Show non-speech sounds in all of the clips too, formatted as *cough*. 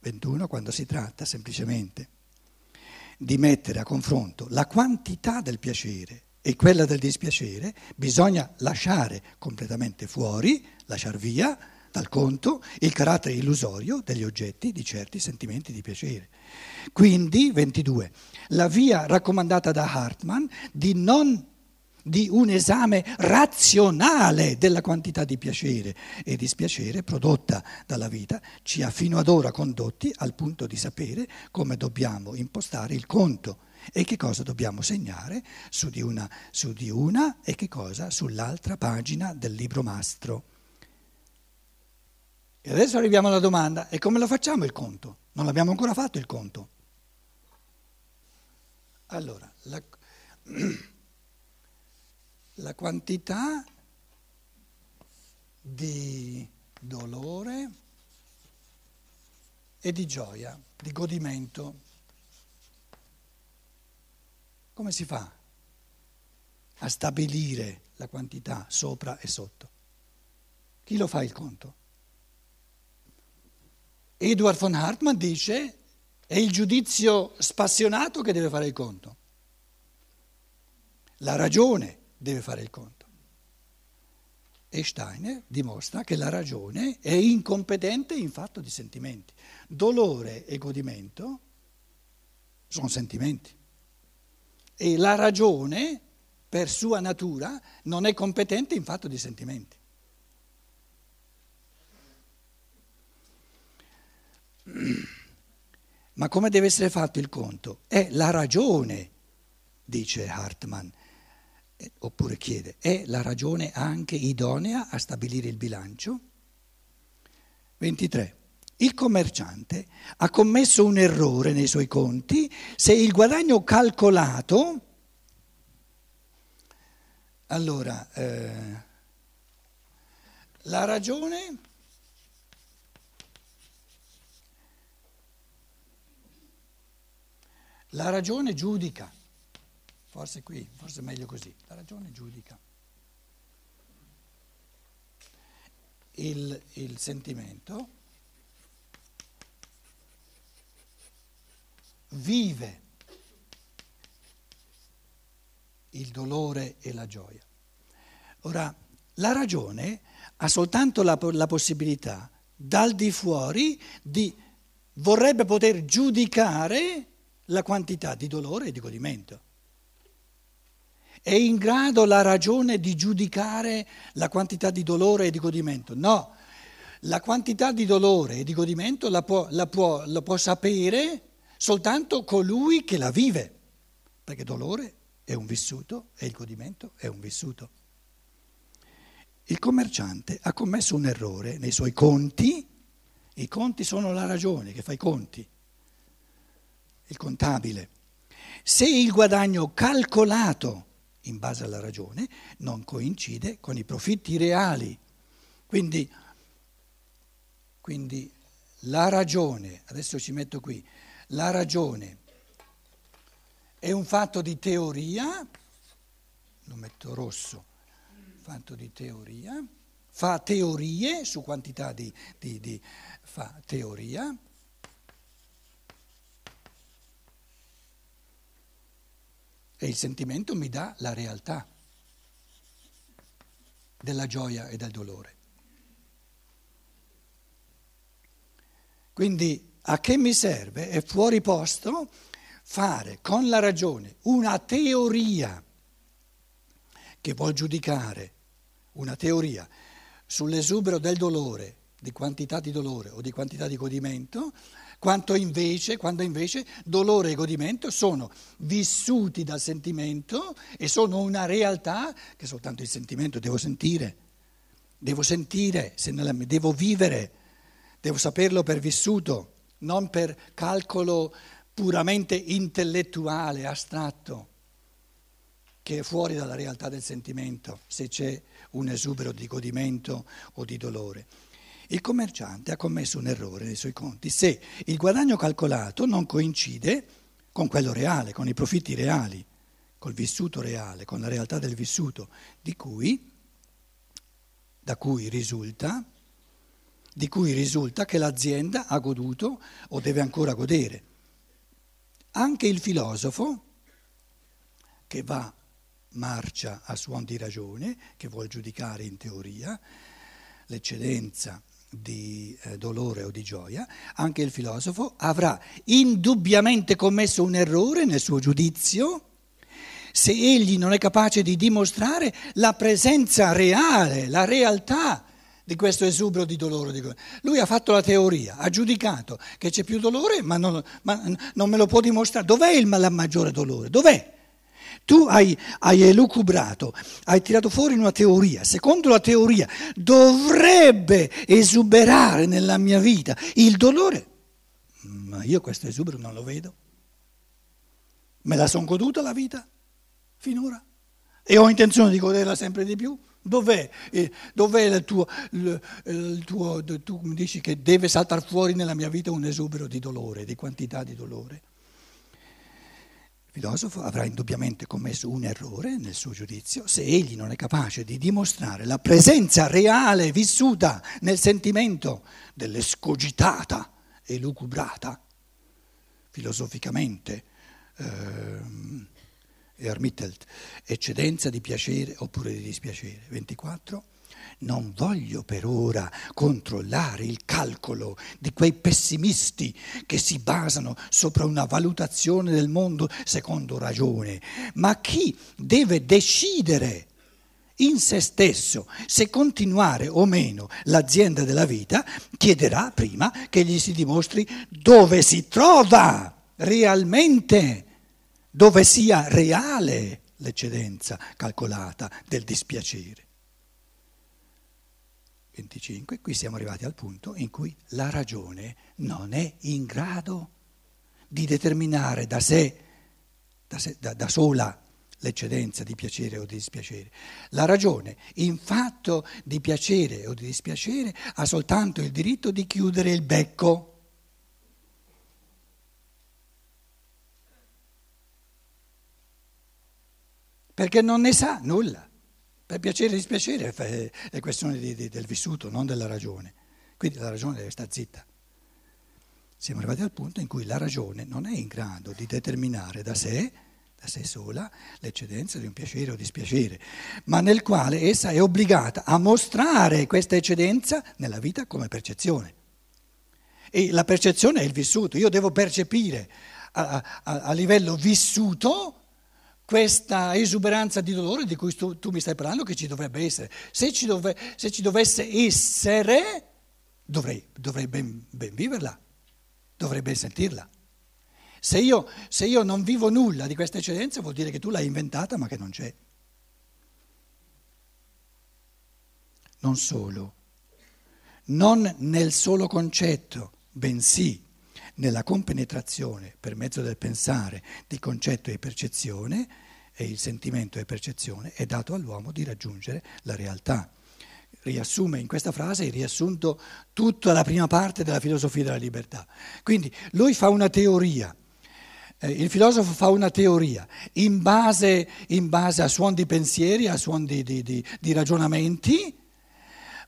21 quando si tratta semplicemente di mettere a confronto la quantità del piacere e quella del dispiacere, bisogna lasciare completamente fuori, lasciare via dal conto il carattere illusorio degli oggetti di certi sentimenti di piacere. Quindi, 22, la via raccomandata da Hartmann di non di un esame razionale della quantità di piacere e dispiacere prodotta dalla vita ci ha fino ad ora condotti al punto di sapere come dobbiamo impostare il conto e che cosa dobbiamo segnare su di una, su di una e che cosa sull'altra pagina del libro mastro. E adesso arriviamo alla domanda, e come lo facciamo il conto? Non l'abbiamo ancora fatto il conto. Allora, la, *clears throat* la quantità di dolore e di gioia, di godimento. Come si fa a stabilire la quantità sopra e sotto? Chi lo fa il conto? Edward von Hartmann dice è il giudizio spassionato che deve fare il conto. La ragione deve fare il conto. E Steiner dimostra che la ragione è incompetente in fatto di sentimenti. Dolore e godimento sono sentimenti. E la ragione, per sua natura, non è competente in fatto di sentimenti. Ma come deve essere fatto il conto? È la ragione, dice Hartmann, oppure chiede, è la ragione anche idonea a stabilire il bilancio? 23. Il commerciante ha commesso un errore nei suoi conti se il guadagno calcolato, allora, eh, la ragione La ragione giudica, forse qui, forse meglio così, la ragione giudica. Il, il sentimento vive il dolore e la gioia. Ora, la ragione ha soltanto la, la possibilità dal di fuori di vorrebbe poter giudicare la quantità di dolore e di godimento. È in grado la ragione di giudicare la quantità di dolore e di godimento? No, la quantità di dolore e di godimento la può, la può, la può sapere soltanto colui che la vive, perché dolore è un vissuto e il godimento è un vissuto. Il commerciante ha commesso un errore nei suoi conti, i conti sono la ragione che fa i conti il contabile, se il guadagno calcolato in base alla ragione non coincide con i profitti reali. Quindi, quindi la ragione, adesso ci metto qui, la ragione è un fatto di teoria, lo metto rosso, fatto di teoria, fa teorie su quantità di, di, di fa teoria, E il sentimento mi dà la realtà della gioia e del dolore. Quindi a che mi serve? È fuori posto fare con la ragione una teoria che vuol giudicare, una teoria sull'esubero del dolore, di quantità di dolore o di quantità di godimento, quanto invece, quando invece dolore e godimento sono vissuti dal sentimento e sono una realtà che soltanto il sentimento devo sentire, devo sentire, devo vivere, devo saperlo per vissuto, non per calcolo puramente intellettuale, astratto, che è fuori dalla realtà del sentimento, se c'è un esubero di godimento o di dolore. Il commerciante ha commesso un errore nei suoi conti se il guadagno calcolato non coincide con quello reale, con i profitti reali, col vissuto reale, con la realtà del vissuto, cui, da cui risulta di cui risulta che l'azienda ha goduto o deve ancora godere. Anche il filosofo, che va marcia a suon di ragione, che vuol giudicare in teoria l'eccedenza di eh, dolore o di gioia, anche il filosofo avrà indubbiamente commesso un errore nel suo giudizio se egli non è capace di dimostrare la presenza reale, la realtà di questo esubero di dolore. Lui ha fatto la teoria, ha giudicato che c'è più dolore, ma non, ma non me lo può dimostrare. Dov'è il maggiore dolore? Dov'è? Tu hai, hai elucubrato, hai tirato fuori una teoria. Secondo la teoria dovrebbe esuberare nella mia vita il dolore, ma io questo esubero non lo vedo. Me la sono goduta la vita finora e ho intenzione di goderla sempre di più. Dov'è, eh, dov'è il, tuo, il, il tuo, tu mi dici che deve saltare fuori nella mia vita un esubero di dolore, di quantità di dolore? Filosofo avrà indubbiamente commesso un errore nel suo giudizio se egli non è capace di dimostrare la presenza reale vissuta nel sentimento dell'escogitata e lucubrata filosoficamente ehm, Ermittelt, eccedenza di piacere oppure di dispiacere. 24 non voglio per ora controllare il calcolo di quei pessimisti che si basano sopra una valutazione del mondo secondo ragione, ma chi deve decidere in se stesso se continuare o meno l'azienda della vita chiederà prima che gli si dimostri dove si trova realmente, dove sia reale l'eccedenza calcolata del dispiacere. 25, qui siamo arrivati al punto in cui la ragione non è in grado di determinare da sé, da, sé, da, da sola l'eccedenza di piacere o di dispiacere. La ragione, in fatto di piacere o di dispiacere, ha soltanto il diritto di chiudere il becco. Perché non ne sa nulla. Per piacere e dispiacere è questione di, di, del vissuto, non della ragione. Quindi la ragione deve stare zitta. Siamo arrivati al punto in cui la ragione non è in grado di determinare da sé, da sé sola, l'eccedenza di un piacere o dispiacere, ma nel quale essa è obbligata a mostrare questa eccedenza nella vita come percezione. E la percezione è il vissuto, io devo percepire a, a, a livello vissuto questa esuberanza di dolore di cui tu, tu, mi stai parlando che ci dovrebbe essere. Se ci, dove, se ci dovesse essere, dovrei, dovrei ben, ben, viverla, dovrei ben sentirla. Se io, se io non vivo nulla di questa eccedenza vuol dire che tu l'hai inventata ma che non c'è. Non solo, non nel solo concetto, bensì nella compenetrazione per mezzo del pensare di concetto e percezione, e il sentimento e percezione, è dato all'uomo di raggiungere la realtà. Riassume in questa frase il riassunto tutta la prima parte della filosofia della libertà. Quindi lui fa una teoria. Eh, il filosofo fa una teoria in base, in base, a suon di pensieri, a suon di, di, di, di ragionamenti,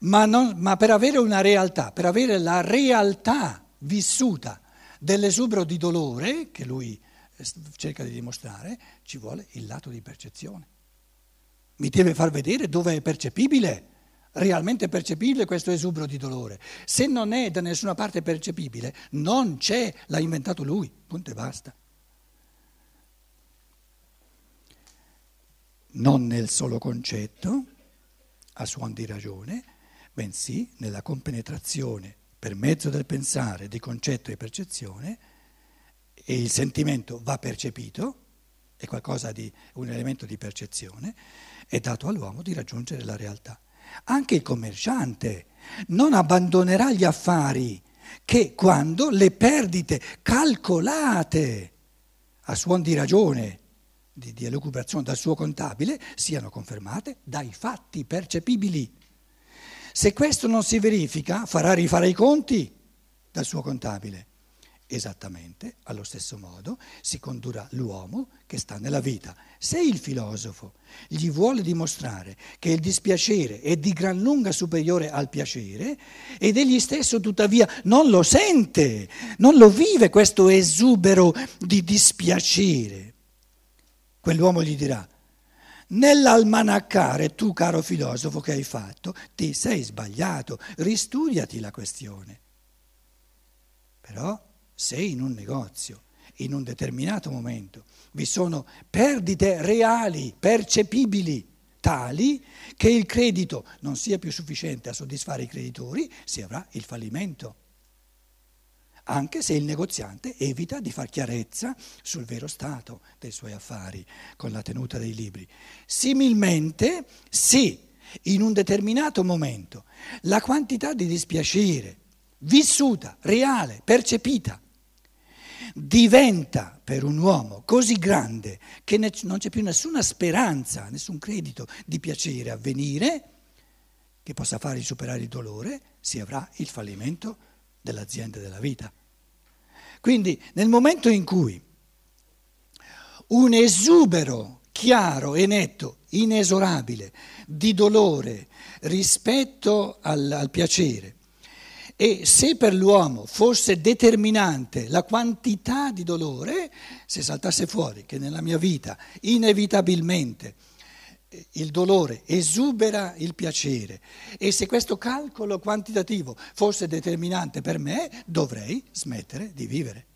ma, non, ma per avere una realtà, per avere la realtà vissuta Dell'esubero di dolore, che lui eh, cerca di dimostrare, ci vuole il lato di percezione. Mi deve far vedere dove è percepibile, realmente percepibile questo esubero di dolore. Se non è da nessuna parte percepibile, non c'è, l'ha inventato lui, punto e basta. Non nel solo concetto, a suon di ragione, bensì nella compenetrazione per mezzo del pensare, di concetto e percezione, e il sentimento va percepito, è qualcosa di un elemento di percezione, è dato all'uomo di raggiungere la realtà. Anche il commerciante non abbandonerà gli affari che quando le perdite calcolate a suon di ragione, di, di elucubrazione dal suo contabile, siano confermate dai fatti percepibili. Se questo non si verifica, farà rifare i conti dal suo contabile Esattamente, allo stesso modo si condurrà l'uomo che sta nella vita. Se il filosofo gli vuole dimostrare che il dispiacere è di gran lunga superiore al piacere ed egli stesso tuttavia non lo sente, non lo vive questo esubero di dispiacere, quell'uomo gli dirà, nell'almanaccare tu caro filosofo che hai fatto, ti sei sbagliato, ristudiati la questione. Però se in un negozio, in un determinato momento, vi sono perdite reali, percepibili, tali che il credito non sia più sufficiente a soddisfare i creditori, si avrà il fallimento. Anche se il negoziante evita di far chiarezza sul vero stato dei suoi affari con la tenuta dei libri. Similmente, se in un determinato momento la quantità di dispiacere vissuta, reale, percepita, diventa per un uomo così grande che non c'è più nessuna speranza, nessun credito di piacere a venire che possa fargli superare il dolore, si avrà il fallimento dell'azienda della vita. Quindi nel momento in cui un esubero chiaro e netto, inesorabile, di dolore rispetto al, al piacere, e se per l'uomo fosse determinante la quantità di dolore, se saltasse fuori che nella mia vita inevitabilmente il dolore esubera il piacere e se questo calcolo quantitativo fosse determinante per me, dovrei smettere di vivere.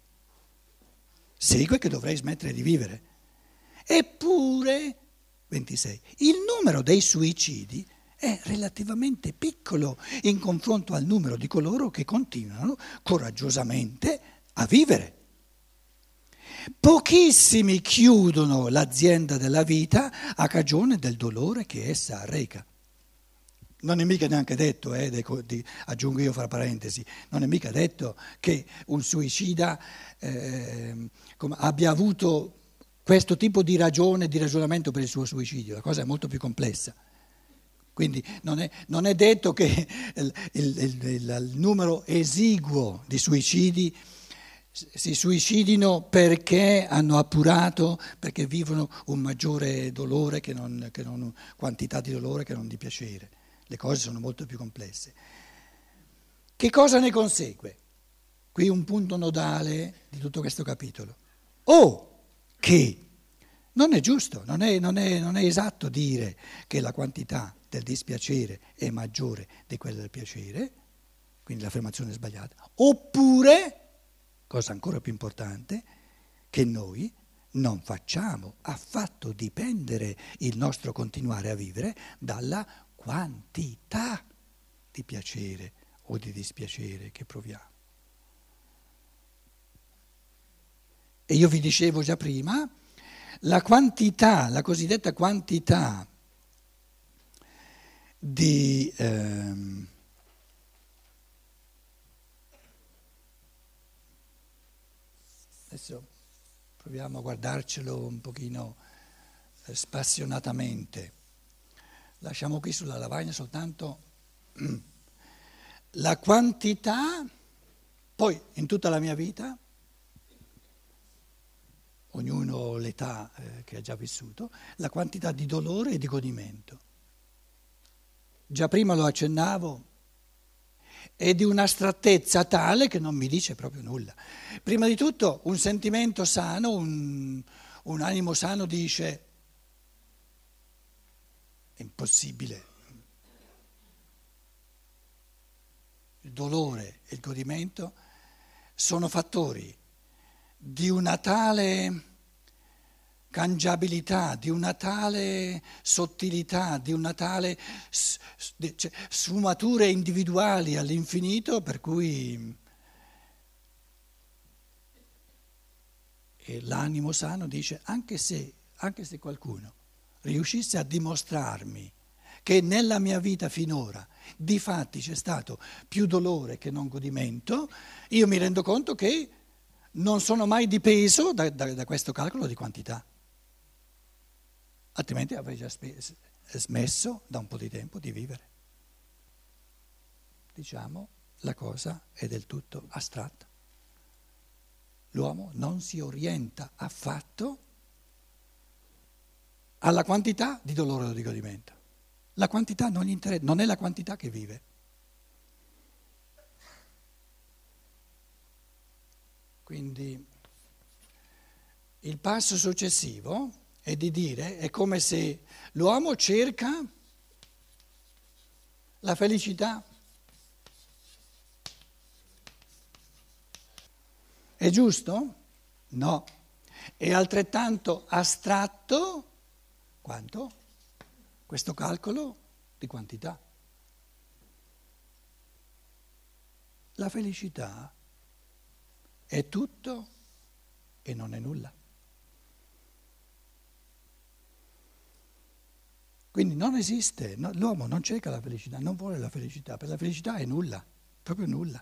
Segue che dovrei smettere di vivere. Eppure, 26, il numero dei suicidi è relativamente piccolo in confronto al numero di coloro che continuano coraggiosamente a vivere. Pochissimi chiudono l'azienda della vita a cagione del dolore che essa arreca. Non è mica neanche detto, eh, aggiungo io fra parentesi, non è mica detto che un suicida eh, abbia avuto questo tipo di ragione, di ragionamento per il suo suicidio, la cosa è molto più complessa. Quindi non è, non è detto che il, il, il, il, numero esiguo di suicidi si suicidino perché hanno appurato, perché vivono un maggiore dolore che non, che non quantità di dolore che non di piacere. Le cose sono molto più complesse. Che cosa ne consegue? Qui un punto nodale di tutto questo capitolo. O che non è giusto, non è, non è, non è esatto dire che la quantità del dispiacere è maggiore di quella del piacere, quindi l'affermazione è sbagliata, oppure, cosa ancora più importante, che noi non facciamo affatto dipendere il nostro continuare a vivere dalla quantità di piacere o di dispiacere che proviamo. E io vi dicevo già prima, la quantità, la cosiddetta quantità di... Ehm, adesso proviamo a guardarcelo un pochino eh, spassionatamente. Lasciamo qui sulla lavagna soltanto *clears throat* la quantità, poi in tutta la mia vita, ognuno l'età eh, che ha già vissuto, la quantità di dolore e di godimento già prima lo accennavo, è di un'astrattezza tale che non mi dice proprio nulla. Prima di tutto un sentimento sano, un, un animo sano dice è impossibile. Il dolore e il godimento sono fattori di una tale cangiabilità, di una tale sottilità, di una tale cioè, sfumature individuali all'infinito per cui l'animo sano dice anche se, anche se qualcuno riuscisse a dimostrarmi che nella mia vita finora di fatti c'è stato più dolore che non godimento, io mi rendo conto che non sono mai dipeso da, da, da questo calcolo di quantità altrimenti avrei già smesso da un po' di tempo di vivere. Diciamo, la cosa è del tutto astratta. l'uomo non si orienta affatto alla quantità di dolore o di godimento. La quantità non gli interessa, non è la quantità che vive. Quindi il passo successivo è di dire, è come se l'uomo cerca la felicità. È giusto? No. È altrettanto astratto quanto questo calcolo di quantità. La felicità è tutto e non è nulla. Quindi non esiste, no, l'uomo non cerca la felicità, non vuole la felicità, per la felicità è nulla, proprio nulla.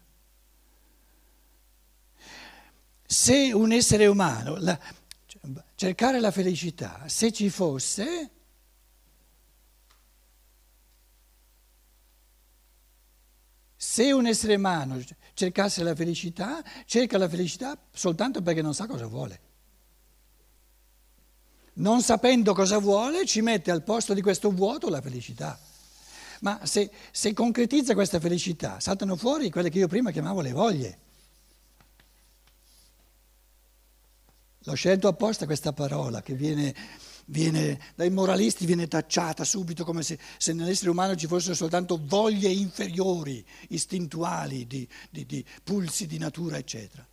Se un essere umano, la, cercare la felicità, se ci fosse, se un essere umano cercasse la felicità, cerca la felicità soltanto perché non sa cosa vuole non sapendo cosa vuole, ci mette al posto di questo vuoto la felicità. Ma se, se, concretizza questa felicità, saltano fuori quelle che io prima chiamavo le voglie. L'ho scelto apposta questa parola che viene, viene dai moralisti viene tacciata subito come se, se, nell'essere umano ci fossero soltanto voglie inferiori, istintuali, di, di, di pulsi di natura, eccetera.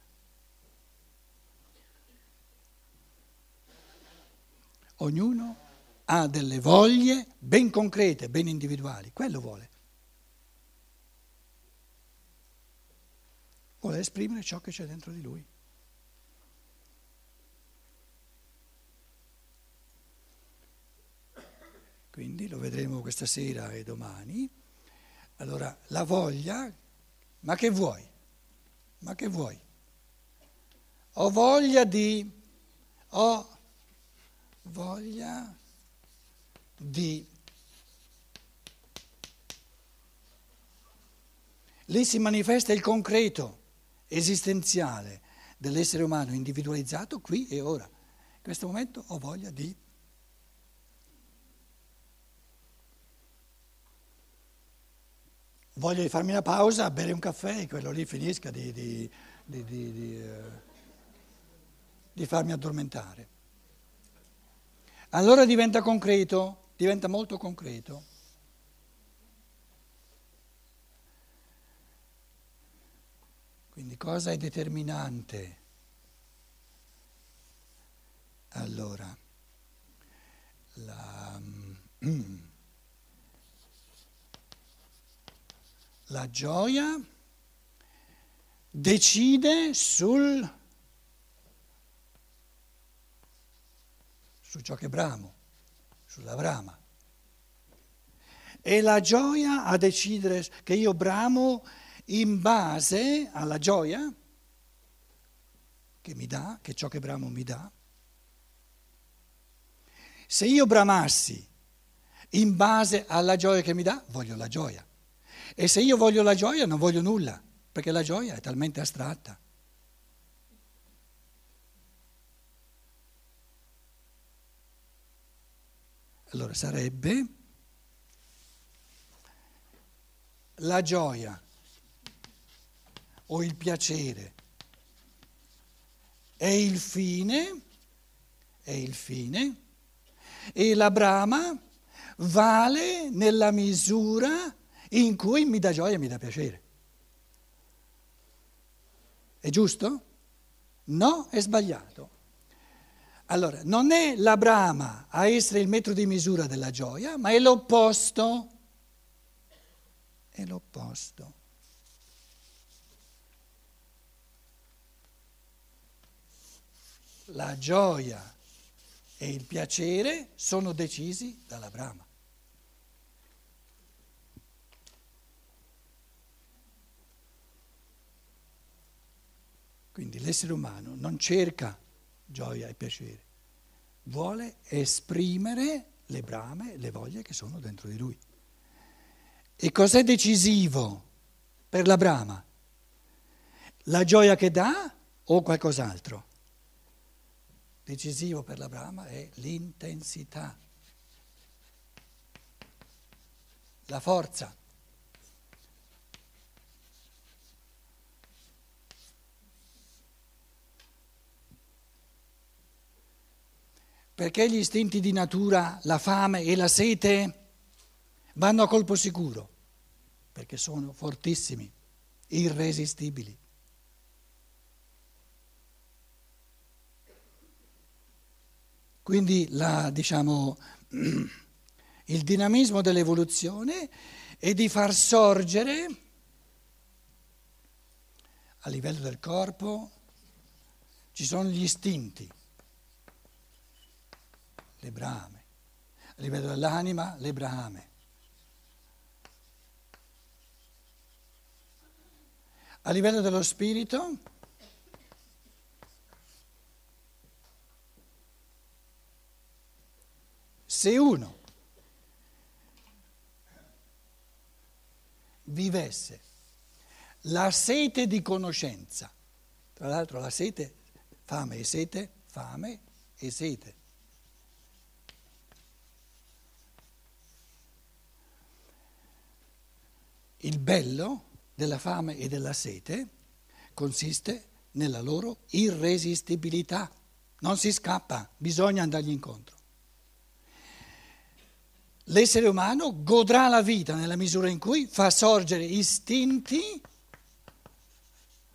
Ognuno ha delle voglie ben concrete, ben individuali, quello vuole. Vuole esprimere ciò che c'è dentro di lui. Quindi lo vedremo questa sera e domani. Allora, la voglia, ma che vuoi? Ma che vuoi? Ho voglia di... Ho voglia di... Lì si manifesta il concreto esistenziale dell'essere umano individualizzato qui e ora. In questo momento ho voglia di... Voglio di farmi una pausa, bere un caffè e quello lì finisca di, di, di, di eh, farmi addormentare allora diventa concreto, diventa molto concreto. Quindi cosa è determinante? Allora, la, *clears throat* la gioia decide sul su ciò che bramo, sulla brama. E la gioia a decidere che io bramo in base alla gioia che mi dà, che ciò che bramo mi dà. Se io bramassi in base alla gioia che mi dà, voglio la gioia. E se io voglio la gioia non voglio nulla, perché la gioia è talmente astratta. Allora sarebbe la gioia o il piacere è il fine, è il fine, e la brama vale nella misura in cui mi dà gioia e mi dà piacere. È giusto? No, è sbagliato. Allora, non è la brama a essere il metro di misura della gioia, ma è l'opposto. È l'opposto. La gioia e il piacere sono decisi dalla brama. Quindi l'essere umano non cerca gioia e piacere, vuole esprimere le brame, le voglie che sono dentro di lui. E cos'è decisivo per la brama? La gioia che dà o qualcos'altro. Decisivo per la Brahma è l'intensità, la forza. Perché gli istinti di natura, la fame e la sete vanno a colpo sicuro? Perché sono fortissimi, irresistibili. Quindi la, diciamo, *clears throat* il dinamismo dell'evoluzione è di far sorgere a livello del corpo, ci sono gli istinti le brame. A livello dell'anima, le brame. A livello dello spirito, se uno vivesse la sete di conoscenza, tra l'altro la sete, fame e sete, fame e sete, Il bello della fame e della sete consiste nella loro irresistibilità. Non si scappa, bisogna andargli incontro. L'essere umano godrà la vita nella misura in cui fa sorgere istinti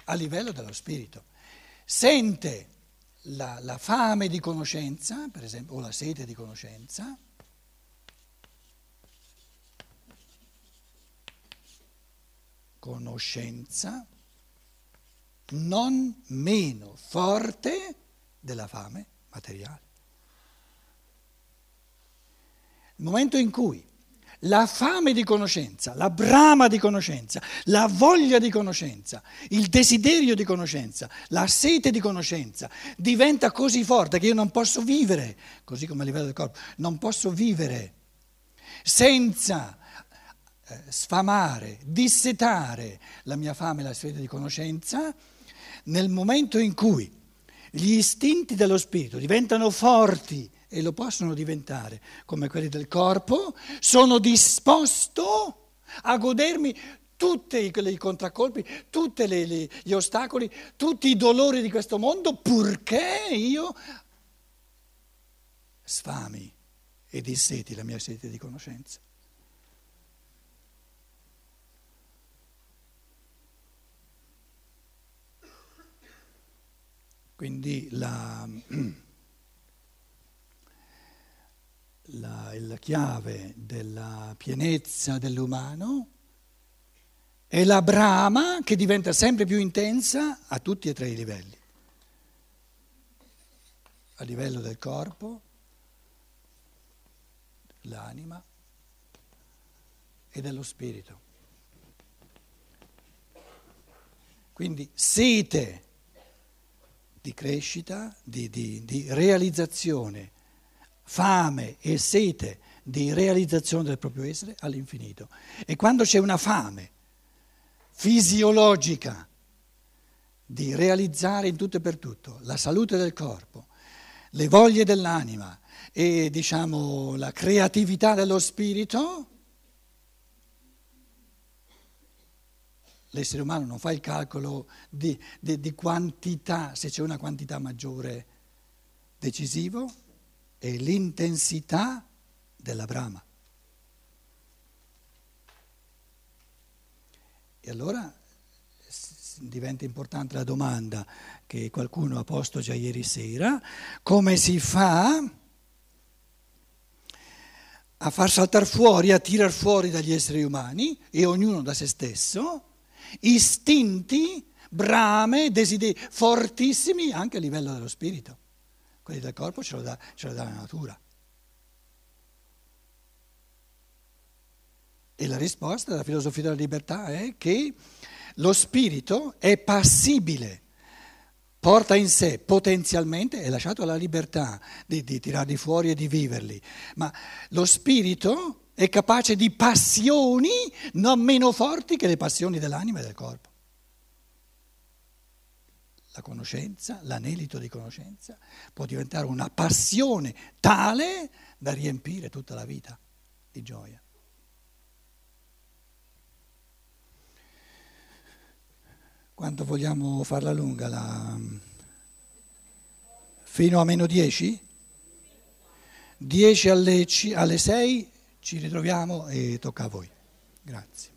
a livello dello spirito. Sente la, la fame di conoscenza, per esempio, o la sete di conoscenza, conoscenza non meno forte della fame materiale. Il momento in cui la fame di conoscenza, la brama di conoscenza, la voglia di conoscenza, il desiderio di conoscenza, la sete di conoscenza diventa così forte che io non posso vivere, così come a livello del corpo, non posso vivere senza eh, sfamare, dissetare la mia fame e la sfida di conoscenza, nel momento in cui gli istinti dello spirito diventano forti e lo possono diventare come quelli del corpo, sono disposto a godermi tutti i contraccolpi, tutti gli ostacoli, tutti i dolori di questo mondo, purché io sfami e disseti la mia sete di conoscenza. Quindi la, la, la chiave della pienezza dell'umano è la brama che diventa sempre più intensa a tutti e tre i livelli. A livello del corpo, l'anima e dello spirito. Quindi sete di crescita, di, di, di realizzazione, fame e sete di realizzazione del proprio essere all'infinito. E quando c'è una fame fisiologica di realizzare in tutto e per tutto la salute del corpo, le voglie dell'anima e diciamo la creatività dello spirito, l'essere umano non fa il calcolo di, di, di quantità, se c'è una quantità maggiore decisivo, è l'intensità della brama. E allora diventa importante la domanda che qualcuno ha posto già ieri sera, come si fa a far saltare fuori, a tirar fuori dagli esseri umani e ognuno da se stesso, istinti, brame, desideri fortissimi anche a livello dello spirito. Quelli del corpo ce lo dà, ce lo dà la natura. E la risposta della filosofia della libertà è che lo spirito è passibile, porta in sé potenzialmente, è lasciato alla libertà di, di tirarli fuori e di viverli, ma lo spirito è capace di passioni non meno forti che le passioni dell'anima e del corpo. la conoscenza, l'anelito di conoscenza, può diventare una passione tale da riempire tutta la vita di gioia. Quanto vogliamo farla lunga? La... Fino a meno 10? 10 alle, alle 6 ci ritroviamo e tocca a voi. Grazie.